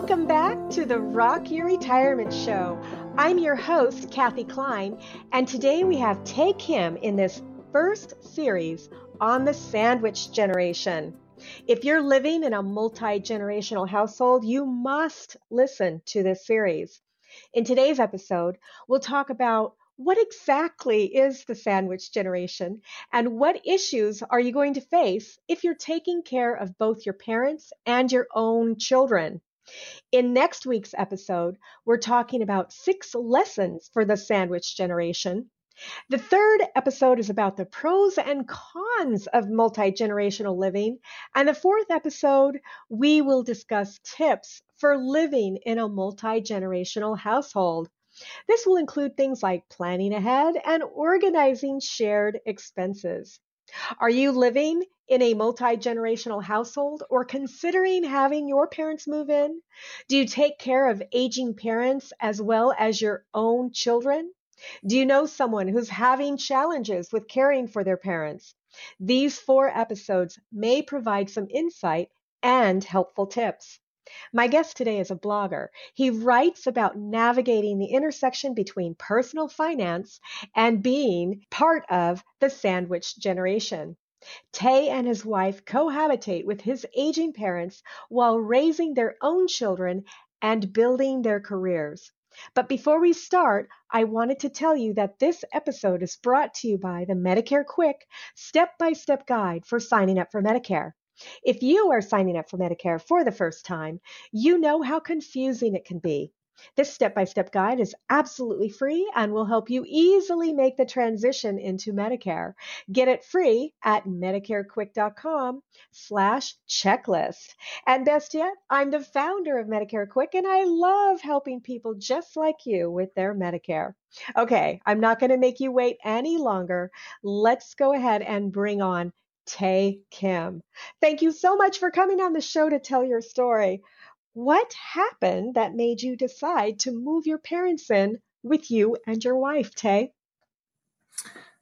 Welcome back to the Rock Your Retirement Show. I'm your host, Kathy Klein, and today we have Tae Kim in this first series on the sandwich generation. If you're living in a multi generational household, you must listen to this series. In today's episode, we'll talk about what exactly is the sandwich generation and what issues are you going to face if you're taking care of both your parents and your own children. In next week's episode, we're talking about six lessons for the sandwich generation. The third episode is about the pros and cons of multi generational living. And the fourth episode, we will discuss tips for living in a multi generational household. This will include things like planning ahead and organizing shared expenses. Are you living in a multi generational household or considering having your parents move in? Do you take care of aging parents as well as your own children? Do you know someone who's having challenges with caring for their parents? These four episodes may provide some insight and helpful tips. My guest today is a blogger. He writes about navigating the intersection between personal finance and being part of the sandwich generation. Tae and his wife cohabitate with his aging parents while raising their own children and building their careers. But before we start, I wanted to tell you that this episode is brought to you by the Medicare Quick step by step guide for signing up for Medicare. If you are signing up for Medicare for the first time, you know how confusing it can be. This step by step guide is absolutely free and will help you easily make the transition into Medicare. Get it free at medicarequick.com slash checklist. And best yet, I'm the founder of Medicare Quick and I love helping people just like you with their Medicare. Okay, I'm not going to make you wait any longer. Let's go ahead and bring on Tae Kim. Thank you so much for coming on the show to tell your story. What happened that made you decide to move your parents in with you and your wife, Tae?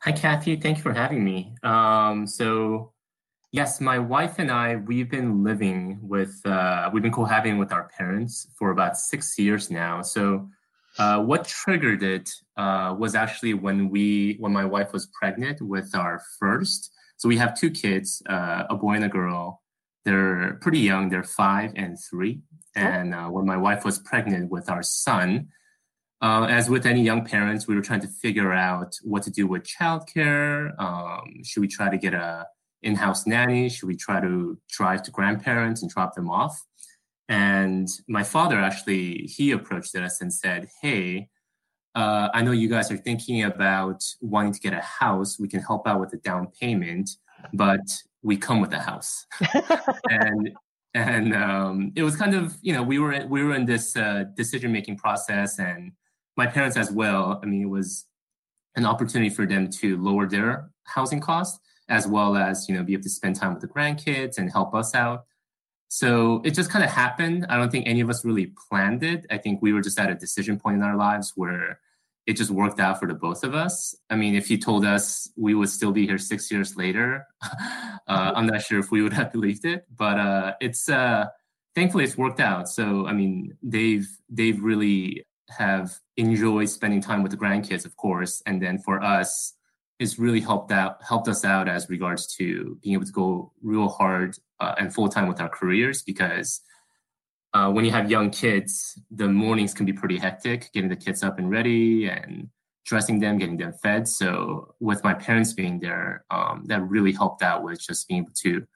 Hi, Kathy. Thank you for having me. Um, so, yes, my wife and I, we've been living with, uh, we've been cohabiting with our parents for about six years now. So, uh, what triggered it uh, was actually when we, when my wife was pregnant with our first. So we have two kids, uh, a boy and a girl. They're pretty young. They're five and three. And uh, when my wife was pregnant with our son, uh, as with any young parents, we were trying to figure out what to do with childcare. Um, should we try to get a in-house nanny? Should we try to drive to grandparents and drop them off? And my father actually he approached us and said, "Hey, uh, I know you guys are thinking about wanting to get a house. We can help out with the down payment, but we come with a house. and and um, it was kind of you know we were we were in this uh, decision making process, and my parents as well. I mean, it was an opportunity for them to lower their housing costs as well as you know be able to spend time with the grandkids and help us out. So it just kind of happened. I don't think any of us really planned it. I think we were just at a decision point in our lives where it just worked out for the both of us. I mean, if you told us we would still be here six years later, uh, I'm not sure if we would have believed it. But uh, it's uh, thankfully it's worked out. So I mean, they've they've really have enjoyed spending time with the grandkids, of course, and then for us, it's really helped out helped us out as regards to being able to go real hard uh, and full time with our careers because uh, when you have young kids, the mornings can be pretty hectic, getting the kids up and ready and dressing them, getting them fed. So with my parents being there, um, that really helped out with just being able to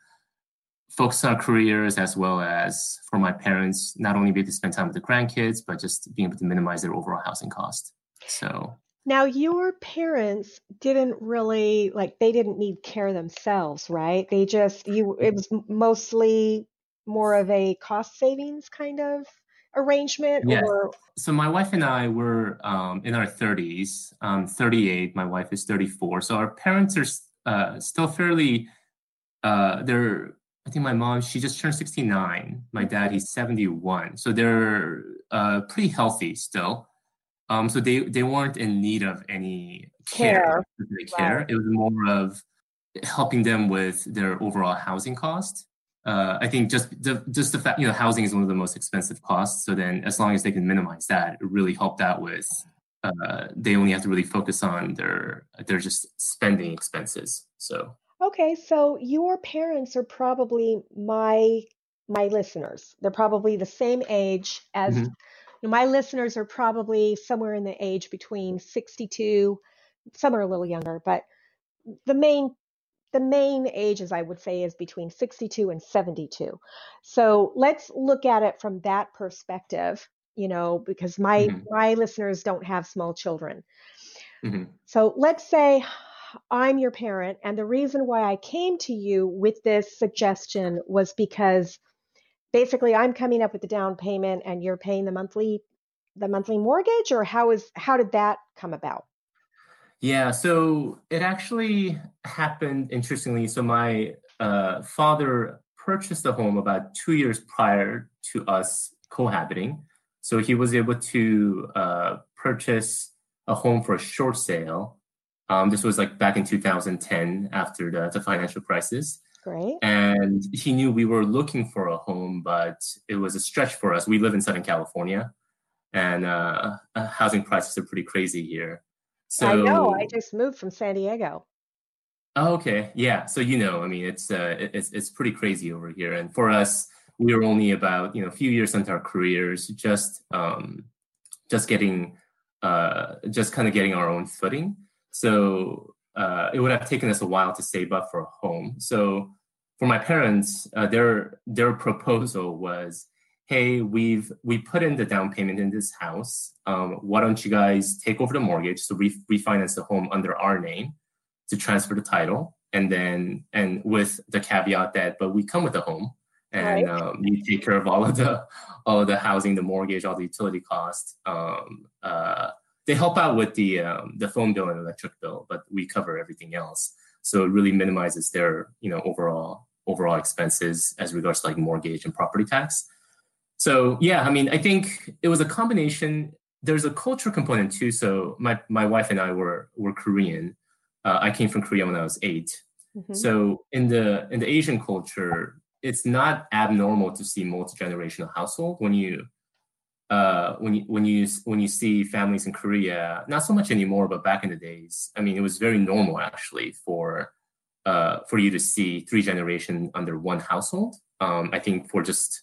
focus on our careers as well as for my parents, not only be able to spend time with the grandkids, but just being able to minimize their overall housing cost. So now your parents didn't really like they didn't need care themselves, right? They just you it was mostly more of a cost savings kind of arrangement yes. or so my wife and i were um, in our 30s um, 38 my wife is 34 so our parents are uh, still fairly uh, they're i think my mom she just turned 69 my dad he's 71 so they're uh, pretty healthy still um, so they they weren't in need of any care, care. care. Right. it was more of helping them with their overall housing cost uh, I think just the, just the fact you know housing is one of the most expensive costs. So then, as long as they can minimize that, it really helped out with. Uh, they only have to really focus on their their just spending expenses. So okay, so your parents are probably my my listeners. They're probably the same age as mm-hmm. My listeners are probably somewhere in the age between 62, some are a little younger, but the main the main ages I would say is between 62 and 72. So let's look at it from that perspective, you know, because my mm-hmm. my listeners don't have small children. Mm-hmm. So let's say I'm your parent and the reason why I came to you with this suggestion was because basically I'm coming up with the down payment and you're paying the monthly the monthly mortgage or how is how did that come about? Yeah, so it actually happened interestingly. So my uh, father purchased a home about two years prior to us cohabiting. So he was able to uh, purchase a home for a short sale. Um, this was like back in 2010 after the, the financial crisis. Great. And he knew we were looking for a home, but it was a stretch for us. We live in Southern California, and uh, uh housing prices are pretty crazy here. So I know. I just moved from San Diego. Oh, okay. Yeah. So you know, I mean, it's uh, it's it's pretty crazy over here, and for us, we were only about you know a few years into our careers, just um, just getting uh, just kind of getting our own footing. So uh, it would have taken us a while to save up for a home. So for my parents, uh, their their proposal was, hey, we've we put in the down payment in this house. Um, why don't you guys take over the mortgage? So we refinance the home under our name to transfer the title, and then and with the caveat that, but we come with the home, and right. um, you take care of all of the all of the housing, the mortgage, all the utility costs. Um, uh, they help out with the um, the phone bill and electric bill, but we cover everything else. So it really minimizes their you know overall overall expenses as regards to like mortgage and property tax. So yeah, I mean, I think it was a combination. There's a culture component too. So my my wife and I were were Korean. Uh, I came from Korea when I was 8 mm-hmm. So in the in the Asian culture, it's not abnormal to see multi generational household when you uh, when you when you when you see families in Korea, not so much anymore, but back in the days, I mean, it was very normal actually for uh, for you to see three generation under one household. Um, I think for just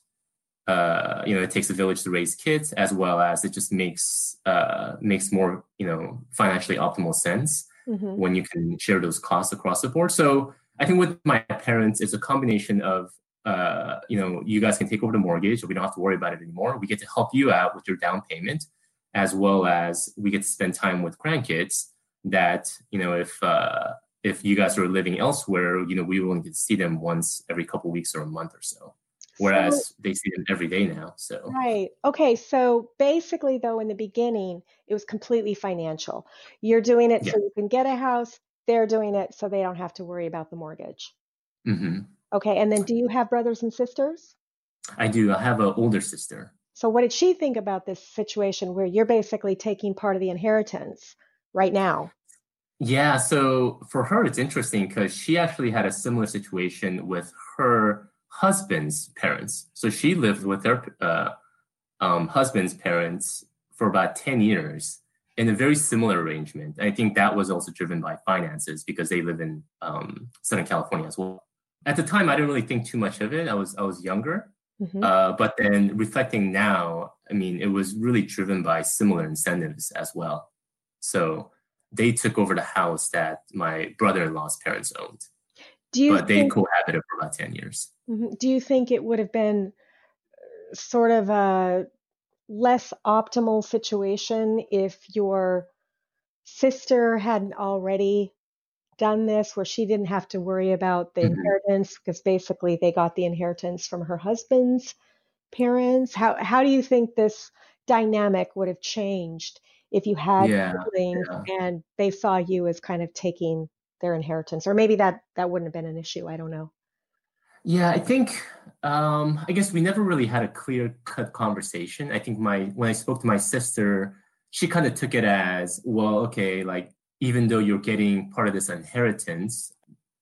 uh, you know, it takes a village to raise kids, as well as it just makes uh, makes more you know financially optimal sense mm-hmm. when you can share those costs across the board. So I think with my parents, it's a combination of uh, you know, you guys can take over the mortgage, we don't have to worry about it anymore. We get to help you out with your down payment, as well as we get to spend time with grandkids. That you know, if uh, if you guys are living elsewhere, you know, we will only get to see them once every couple weeks or a month or so whereas so, they see them every day now so right okay so basically though in the beginning it was completely financial you're doing it yeah. so you can get a house they're doing it so they don't have to worry about the mortgage mm-hmm. okay and then do you have brothers and sisters I do. I have an older sister. So, what did she think about this situation where you're basically taking part of the inheritance right now? Yeah, so for her, it's interesting because she actually had a similar situation with her husband's parents. So she lived with her uh, um, husband's parents for about 10 years in a very similar arrangement. I think that was also driven by finances because they live in um, Southern California as well. At the time, I didn't really think too much of it. I was I was younger, mm-hmm. uh, but then reflecting now, I mean, it was really driven by similar incentives as well. So they took over the house that my brother-in-law's parents owned. Do you but they think, cohabited for about 10 years. Mm-hmm. Do you think it would have been uh, sort of a less optimal situation if your sister hadn't already done this where she didn't have to worry about the mm-hmm. inheritance because basically they got the inheritance from her husband's parents how how do you think this dynamic would have changed if you had yeah, siblings yeah. and they saw you as kind of taking their inheritance or maybe that that wouldn't have been an issue i don't know yeah i think um i guess we never really had a clear cut conversation i think my when i spoke to my sister she kind of took it as well okay like even though you're getting part of this inheritance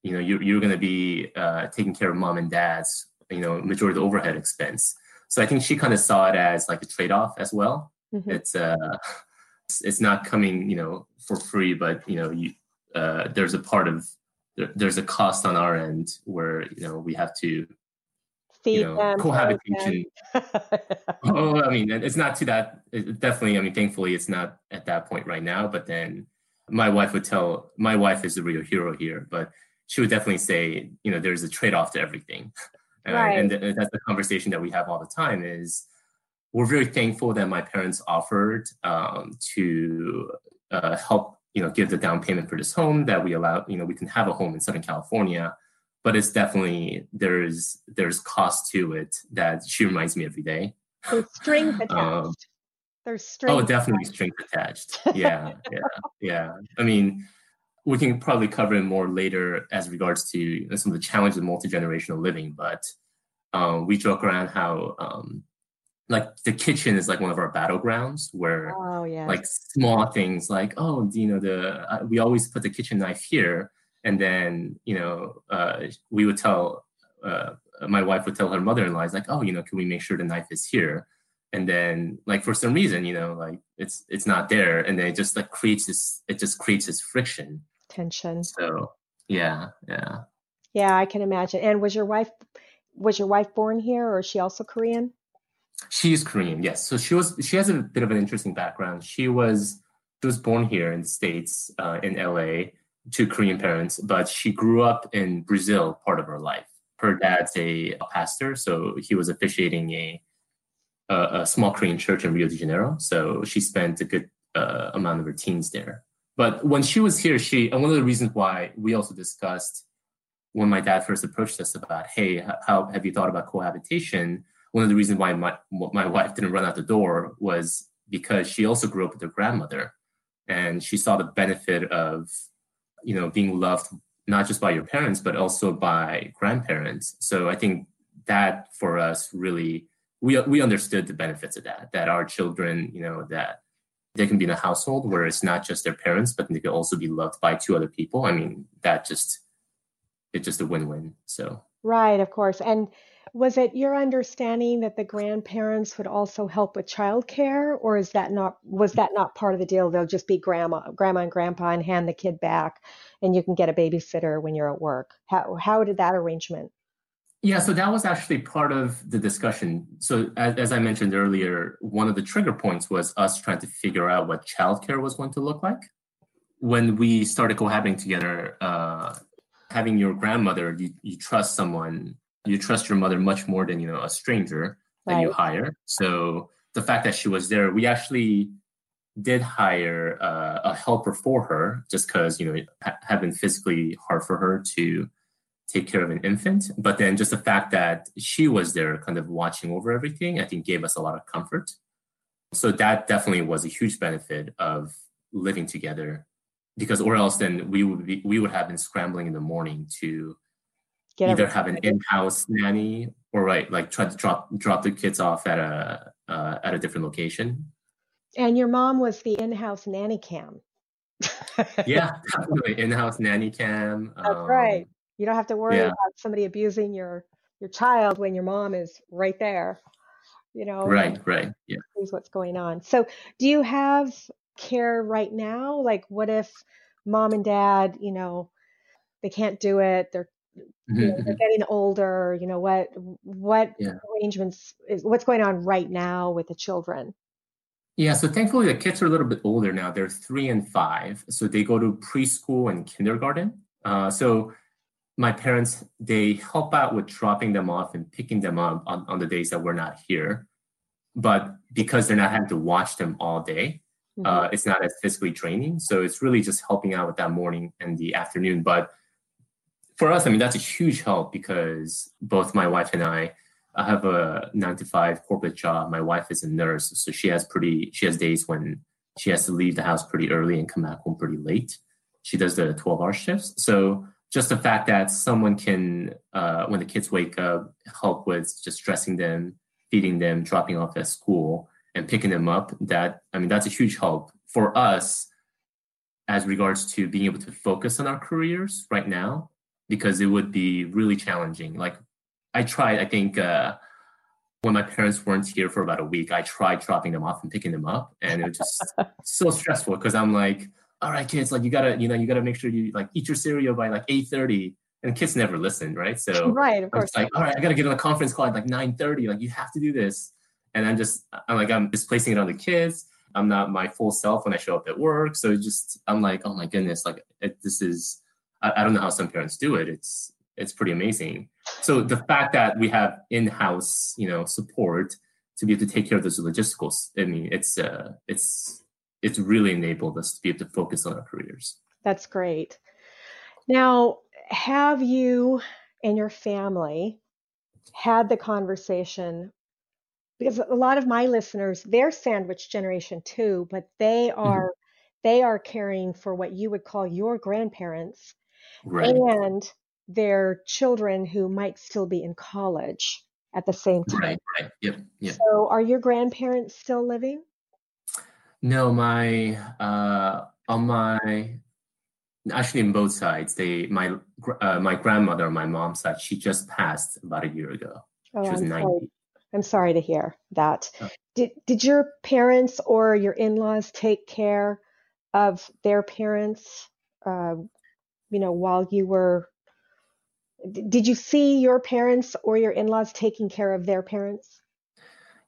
you know you're, you're going to be uh, taking care of mom and dad's you know majority of the overhead expense so i think she kind of saw it as like a trade-off as well mm-hmm. it's uh it's not coming, you know, for free, but you know, you uh, there's a part of there, there's a cost on our end where you know we have to feed you know, them cohabitation. oh, I mean, it's not to that. It definitely, I mean, thankfully, it's not at that point right now. But then my wife would tell my wife is the real hero here, but she would definitely say, you know, there's a trade off to everything. Uh, right. and that's the conversation that we have all the time is we're very thankful that my parents offered um, to uh, help you know give the down payment for this home that we allow you know we can have a home in southern california. But it's definitely there's there's cost to it that she reminds me every day. There's strings um, attached. Um, there's strings oh definitely attached. strings attached. Yeah yeah yeah. I mean we can probably cover it more later as regards to some of the challenges of multi-generational living but um, we joke around how um, like the kitchen is like one of our battlegrounds where oh, yes. like small things like oh you know the uh, we always put the kitchen knife here. And then you know uh, we would tell uh, my wife would tell her mother-in-law is like oh you know can we make sure the knife is here? And then like for some reason you know like it's it's not there. And then it just like creates this it just creates this friction. Tension. So yeah yeah. Yeah i can imagine. And was your wife was your wife born here or is she also korean she is Korean, yes. So she was she has a bit of an interesting background. She was she was born here in the states uh, in LA to Korean parents, but she grew up in Brazil part of her life. Her dad's a, a pastor, so he was officiating a, a, a small Korean church in Rio de Janeiro. So she spent a good uh, amount of her teens there. But when she was here, she and one of the reasons why we also discussed when my dad first approached us about, hey, how have you thought about cohabitation? One of the reasons why my my wife didn't run out the door was because she also grew up with her grandmother, and she saw the benefit of you know being loved not just by your parents but also by grandparents. So I think that for us really we we understood the benefits of that. That our children, you know, that they can be in a household where it's not just their parents, but they can also be loved by two other people. I mean, that just it's just a win-win. So right, of course, and was it your understanding that the grandparents would also help with childcare, or is that not was that not part of the deal? They'll just be grandma, grandma and grandpa, and hand the kid back, and you can get a babysitter when you're at work. How how did that arrangement? Yeah, so that was actually part of the discussion. So as, as I mentioned earlier, one of the trigger points was us trying to figure out what childcare was going to look like. When we started cohabiting together, uh, having your grandmother, you, you trust someone you trust your mother much more than you know a stranger that right. you hire. So the fact that she was there, we actually did hire uh, a helper for her just because you know it ha- had been physically hard for her to take care of an infant. But then just the fact that she was there, kind of watching over everything, I think gave us a lot of comfort. So that definitely was a huge benefit of living together because or else then we would be we would have been scrambling in the morning to Get either have an in-house nanny or right, like try to drop drop the kids off at a uh, at a different location. And your mom was the in-house nanny cam. Yeah, definitely in-house nanny cam. That's Um, right. You don't have to worry yeah. about somebody abusing your your child when your mom is right there. You know, Right, right. Yeah. sees what's going on. So, do you have care right now? Like, what if mom and dad, you know, they can't do it? They're Mhm, you know, they're getting older. You know what what Yeah. arrangements is what's going on right now with the children? Yeah, so thankfully the kids are a little bit older now. They're three and five, so they go to preschool and kindergarten. Uh, so my parents they help out with dropping them off and picking them up on, on the days that we're not here. But because they're not having to watch them all day, Mhm. uh, it's not as physically draining. So it's really just helping out with that morning and the afternoon. But for us, I mean, that's a huge help because both my wife and I I have a nine to five corporate job. My wife is a nurse, so she has pretty she has days when she has to leave the house pretty early and come back home pretty late. She does the twelve hour shifts. So just the fact that someone can, uh, when the kids wake up, help with just dressing them, feeding them, dropping off at school, and picking them up. That I mean, that's a huge help for us as regards to being able to focus on our careers right now because it would be really challenging. Like I tried, I think uh, when my parents weren't here for about a week, I tried dropping them off and picking them up, and it was just so stressful because I'm like, all right, kids, like you gotta, you know, you gotta make sure you like eat your cereal by like eight thirty, and kids never listen, right? So right, of course. like, all right, I gotta get on a conference call at like nine thirty. Like you have to do this, and I'm just, I'm like, I'm displacing it on the kids. I'm not my full self when I show up at work. So just, I'm like, oh my goodness, like it, this is, I, I don't know how some parents do it. It's, it's pretty amazing. So the fact that we have in-house, you know, support to be able to take care of those logisticals, I mean, it's, uh, it's, it's really enabled us to be able to focus on our careers. That's great. Now, have you and your family had the conversation? Because a lot of my listeners, they're sandwich generation too, but they are they are caring for what you would call your grandparents Right. and their children who might still be in college at the same time. Right. Right. Yep. Yep. So, are your grandparents still living? No, my uh, on my actually in both sides, they my uh, my grandmother on my mom's side, she just passed about a year ago. Oh, She was I'm 90. sorry. I'm sorry to hear that. Oh. Did did your parents or your in-laws take care of their parents? Uh, you know, while you were. Did you see your parents or your in-laws taking care of their parents?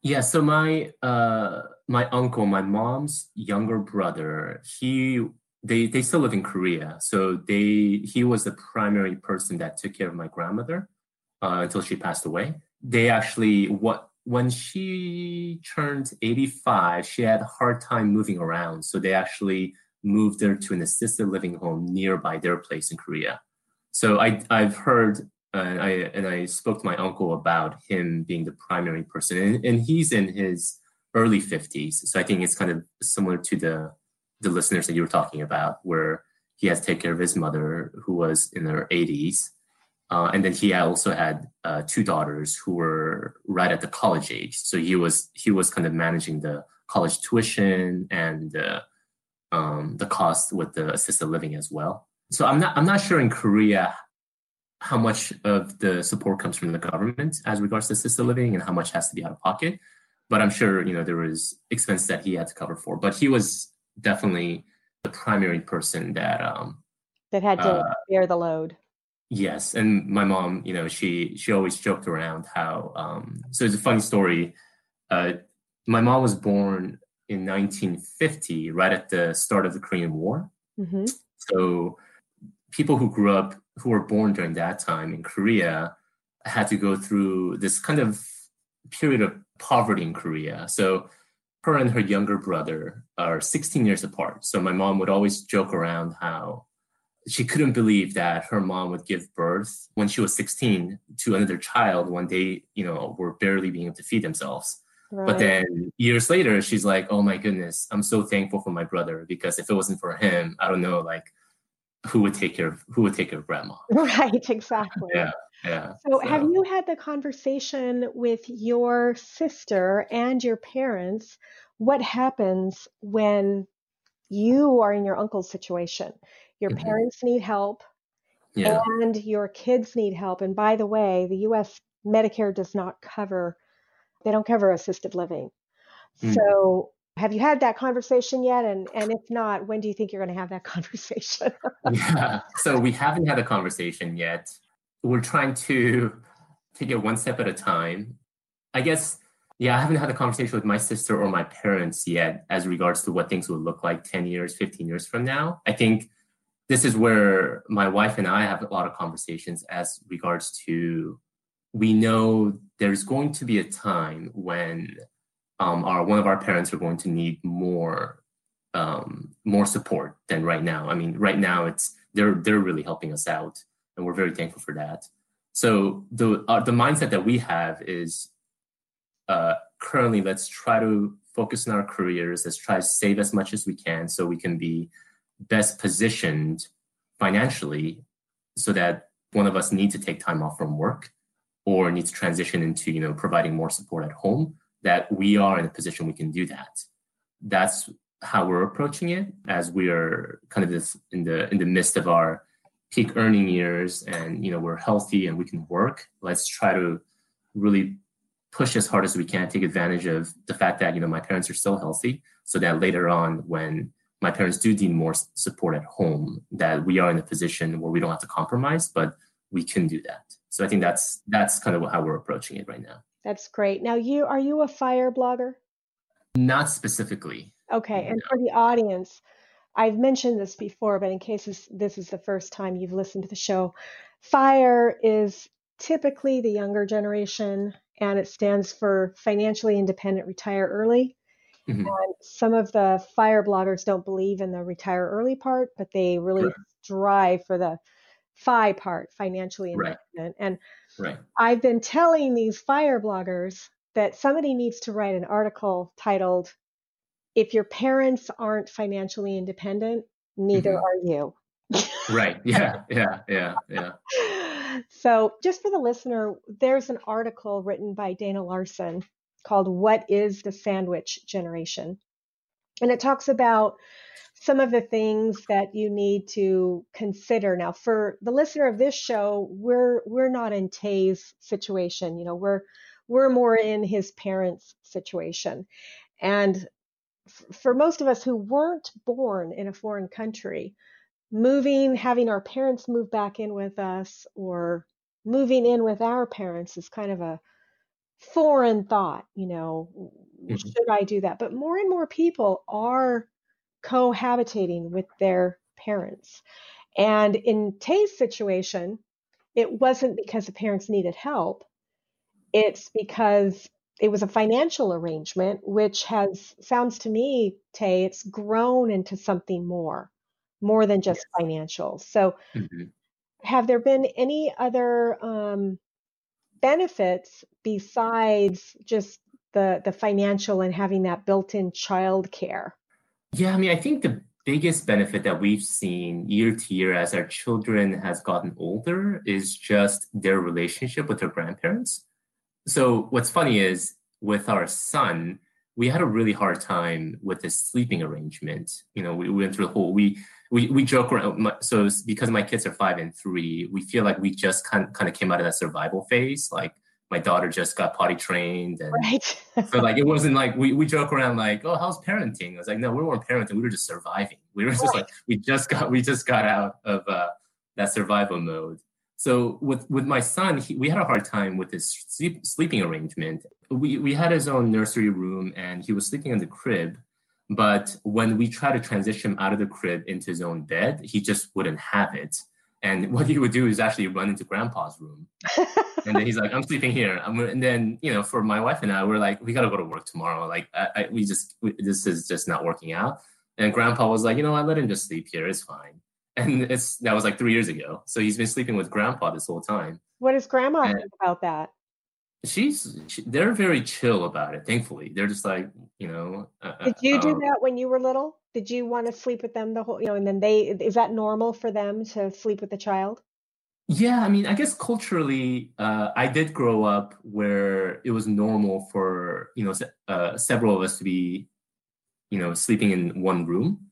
Yeah, so my uh my uncle, my mom's younger brother, he they they still live in Korea. So they he was the primary person that took care of my grandmother uh, until she passed away. They actually what when she turned 85, she had a hard time moving around. So they actually moved her to an assisted living home nearby their place in Korea. So I I've heard and I and I spoke to my uncle about him being the primary person, and, and he's in his early fifties. So I think it's kind of similar to the the listeners that you were talking about, where he has to take care of his mother, who was in her eighties, uh, and then he also had uh, two daughters who were right at the college age. So he was he was kind of managing the college tuition and uh, um, the cost with the assisted living as well. So I'm not I'm not sure in Korea how much of the support comes from the government as regards to assisted living and how much has to be out of pocket. But I'm sure you know there was expense that he had to cover for. But he was definitely the primary person that um, That had to Uh, bear the load. Yes, and my mom, you know, she she always joked around how. Um, so it's a funny story. Uh, my mom was born in 1950, right at the start of the Korean War. hmm So people who grew up, who were born during that time in Korea, had to go through this kind of period of poverty in Korea. So her and her younger brother are 16 years apart. So my mom would always joke around how she couldn't believe that her mom would give birth when she was 16 to another child when they, you know, were barely being able to feed themselves. Right. But then years later, she's like, "Oh my goodness, I'm so thankful for my brother because if it wasn't for him, I don't know, like who would take care of who would take care of grandma. Right, exactly. Yeah. Yeah. So, so, have you had the conversation with your sister and your parents? What happens when you are in your uncle's situation? Your mm-hmm. parents need help, yeah. and your kids need help. And by the way, the U.S. Medicare does not cover; they don't cover assisted living. Mm. So, have you had that conversation yet? And and if not, when do you think you're going to have that conversation? yeah. So we haven't had a conversation yet. We're trying to take it one step at a time. I guess, yeah, I haven't had a conversation with my sister or my parents yet as regards to what things would look like 10 years, 15 years from now. I think this is where my wife and I have a lot of conversations as regards to we know there's going to be a time when um, our one of our parents are going to need more um, more support than right now. I mean, right now it's they're they're really helping us out, and we're very thankful for that. So the uh, the mindset that we have is uh, currently let's try to focus on our careers. Let's try to save as much as we can so we can be best positioned financially, so that one of us need to take time off from work or needs to transition into you know providing more support at home that we are in a position we can do that. That's how we're approaching it as we are kind of this in the in the midst of our peak earning years and you know we're healthy and we can work let's try to really push as hard as we can take advantage of the fact that you know my parents are still healthy so that later on when my parents do need more support at home that we are in a position where we don't have to compromise but we can do that so i think that's that's kind of how we're approaching it right now that's great. Now, you are you a fire blogger? Not specifically. Okay, and no. for the audience, I've mentioned this before, but in case this, this is the first time you've listened to the show, FIRE is typically the younger generation, and it stands for financially independent, retire early. Mm-hmm. And some of the fire bloggers don't believe in the retire early part, but they really strive for the FI part, financially independent. Right. And right. I've been telling these fire bloggers that somebody needs to write an article titled, If Your Parents Aren't Financially Independent, Neither mm-hmm. Are You. right. Yeah. Yeah. Yeah. Yeah. So, just for the listener, there's an article written by Dana larson called What is the Sandwich Generation? And it talks about some of the things that you need to consider. Now for the listener of this show we're we're not in Tae's situation you know we're we're more in his parents situation. And f- for most of us who weren't born in a foreign country moving having our parents move back in with us or moving in with our parents is kind of a foreign thought you know mm-hmm. should i do that? But more and more people are cohabitating with their parents. And in Tae's situation, it wasn't because the parents needed help. It's because it was a financial arrangement, which has sounds to me, Tae, it's grown into something more, more than just yes. financial. So, mm-hmm. have there been any other um, benefits besides just the the financial and having that built-in child care yeah, I mean, I think the biggest benefit that we've seen year to year as our children has gotten older is just their relationship with their grandparents. So what's funny is with our son, we had a really hard time with his sleeping arrangement. You know, we went through the whole we we we joke around. So because my kids are five and three, we feel like we just kind of, kind of came out of that survival phase. Like my daughter just got potty trained and right. so like it wasn't like we, we joke around like oh how's parenting? I was like no we weren't parenting we were just surviving. We were just right. like we just got we just got out of uh, that survival mode. So with with my son he, we had a hard time with his sleep, sleeping arrangement. We we had his own nursery room and he was sleeping in the crib but when we tried to transition him out of the crib into his own bed he just wouldn't have it and what he would do is actually run into grandpa's room. and then he's like, I'm sleeping here. and then, you know, for my wife and I, we're like, we got to go to work tomorrow. Like, I, I, we just, we, this is just not working out. And grandpa was like, you know, I let him just sleep here. It's fine. And it's, that was like three years ago. So he's been sleeping with grandpa this whole time. What does grandma and, think about that? She's she, they're very chill about it. Thankfully, they're just like you know. Uh, uh Did you do um, that when you were little? Did you want to sleep with them the whole you know? And then they is that normal for them to sleep with the child? Yeah, I mean, I guess culturally, uh, I did grow up where it was normal for you know uh, several of us to be, you know, sleeping in one room.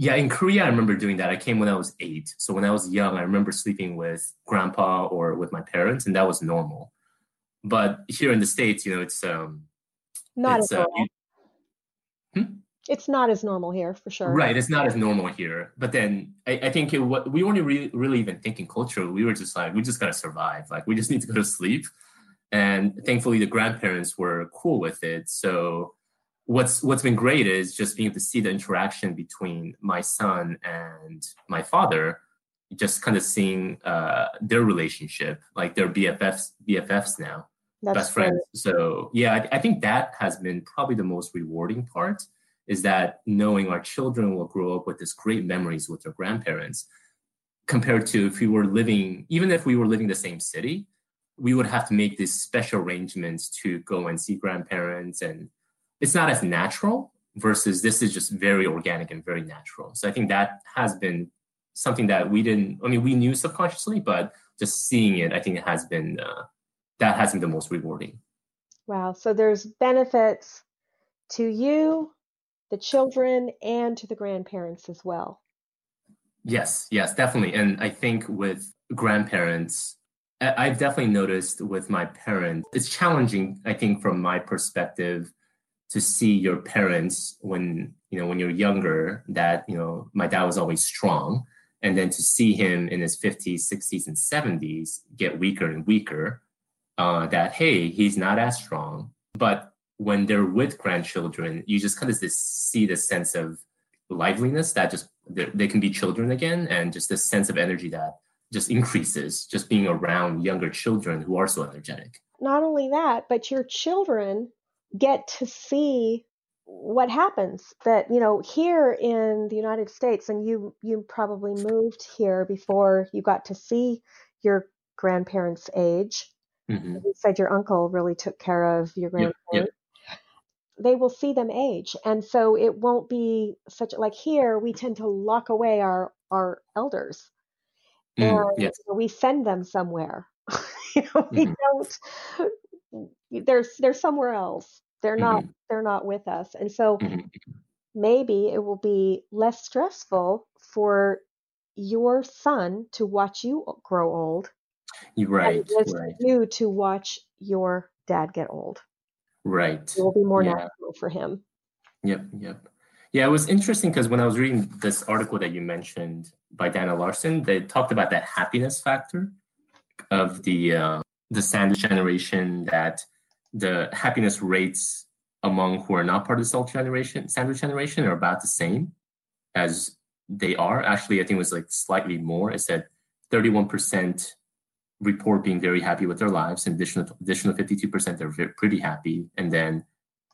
Yeah, in Korea, I remember doing that. I came when I was eight, so when I was young, I remember sleeping with grandpa or with my parents, and that was normal. But here in the states, you know, it's um, not it's, as uh, normal. You, hmm? It's not as normal here, for sure. Right, it's not as normal here. But then I, I think it, what, we weren't really, really even thinking culturally. We were just like, we just gotta survive. Like, we just need to go to sleep. And thankfully, the grandparents were cool with it. So what's what's been great is just being able to see the interaction between my son and my father just kind of seeing uh, their relationship, like they're BFFs, BFFs now, That's best friends. Great. So yeah, I, I, think that has been probably the most rewarding part is that knowing our children will grow up with these great memories with their grandparents, compared to if we were living, even if we were living the same city, we would have to make these special arrangements to go and see grandparents, and it's not as natural. Versus this is just very organic and very natural. So I think that has been something that we didn't i mean we knew subconsciously but just seeing it i think it has been uh, that has been the most rewarding. Wow. So there's benefits to you the children and to the grandparents as well. Yes yes definitely. And i think with grandparents i've definitely noticed with my parents it's challenging i think from my perspective to see your parents when you know when you're younger that you know my dad was always strong and then to see him in his 50s 60s and 70s get weaker and weaker uh, that hey he's not as strong. But when they're with grandchildren you just kind of just see the sense of liveliness that just they can be children again and just this sense of energy that just increases just being around younger children who are so energetic. Not only that but your children get to see what happens that you know here in the United States, and you you probably moved here before you got to see your grandparents' age. Mm-hmm. You said your uncle really took care of your grandparents. They will see them age, and so it won't be such like here. We tend to lock away our our elders, mm, and yes. we send them somewhere. you know, we mm-hmm. don't. There's there's somewhere else they're not mm-hmm. they're not with us. And so mm-hmm. maybe it will be less stressful for your son to watch you grow old. You're right. right. you to watch your dad get old. Right. It will be more yeah. natural for him. Yep, yep. Yeah, it was interesting because when I was reading this article that you mentioned by Dana larson they talked about that happiness factor of the uh, the sandwich generation that the happiness rates among who are not part of the salt generation, sandwich generation are about the same as they are. Actually, I think it was like slightly more. It said 31% report being very happy with their lives, and additional additional 52% are pretty happy. And then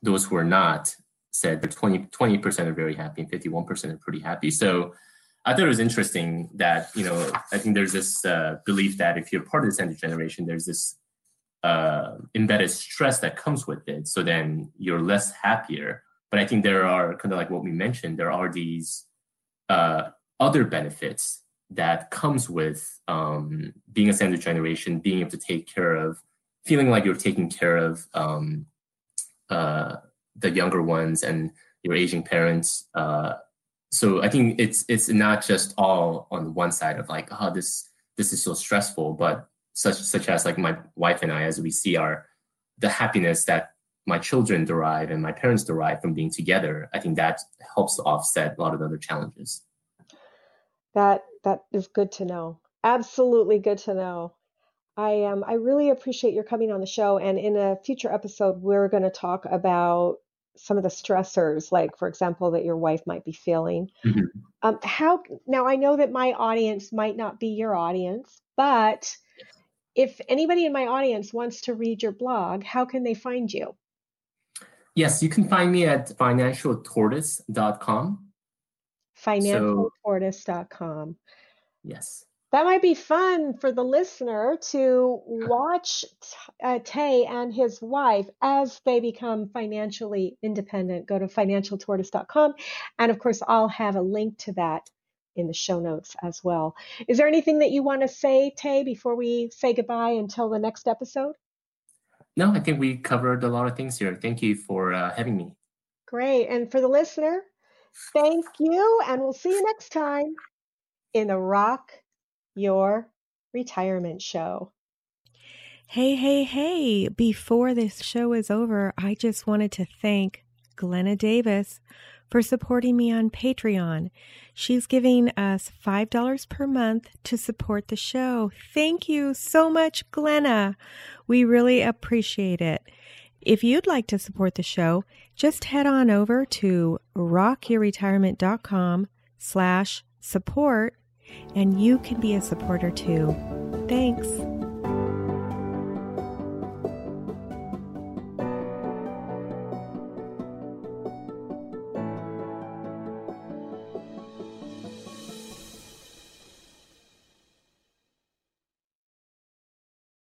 those who are not said that 20 percent are very happy and 51% are pretty happy. So I thought it was interesting that you know I think there's this uh, belief that if you're part of the sandwich generation, there's this uh, embedded stress that comes with it. So then you're less happier. But I think there are kind of like what we mentioned. There are these uh, other benefits that comes with um, being a sandwich generation, being able to take care of, feeling like you're taking care of um, uh, the younger ones and your aging parents. Uh, so I think it's it's not just all on one side of like, oh, this this is so stressful, but such such as like my wife and I, as we see our the happiness that my children derive and my parents derive from being together, I think that helps offset a lot of the other challenges. That that is good to know. Absolutely good to know. I um I really appreciate your coming on the show and in a future episode we're going to talk about some of the stressors like for example that your wife might be feeling. Mm-hmm. Um how now I know that my audience might not be your audience, but if anybody in my audience wants to read your blog, how can they find you? Yes, you can find me at financialtortoise.com. Financialtortoise.com. So, yes. that might be fun for the listener to watch uh, Tae and his wife as they become financially independent. Go to financialtortoise.com. And of course, I'll have a link to that in the show notes as well. Is there anything that you want to say, Tae, before we say goodbye until the next episode? No, I think we covered a lot of things here. Thank you for uh, having me. Great. And for the listener, thank you. And we'll see you next time in the Rock your retirement show. Hey, hey, hey. Before this show is over, I just wanted to thank Glenna Davis for supporting me on Patreon. She's giving us $5 per month to support the show. Thank you so much, Glenna. We really appreciate it. If you'd like to support the show, just head on over to rockyourretirement.com slash support and you can be a supporter too. Thanks.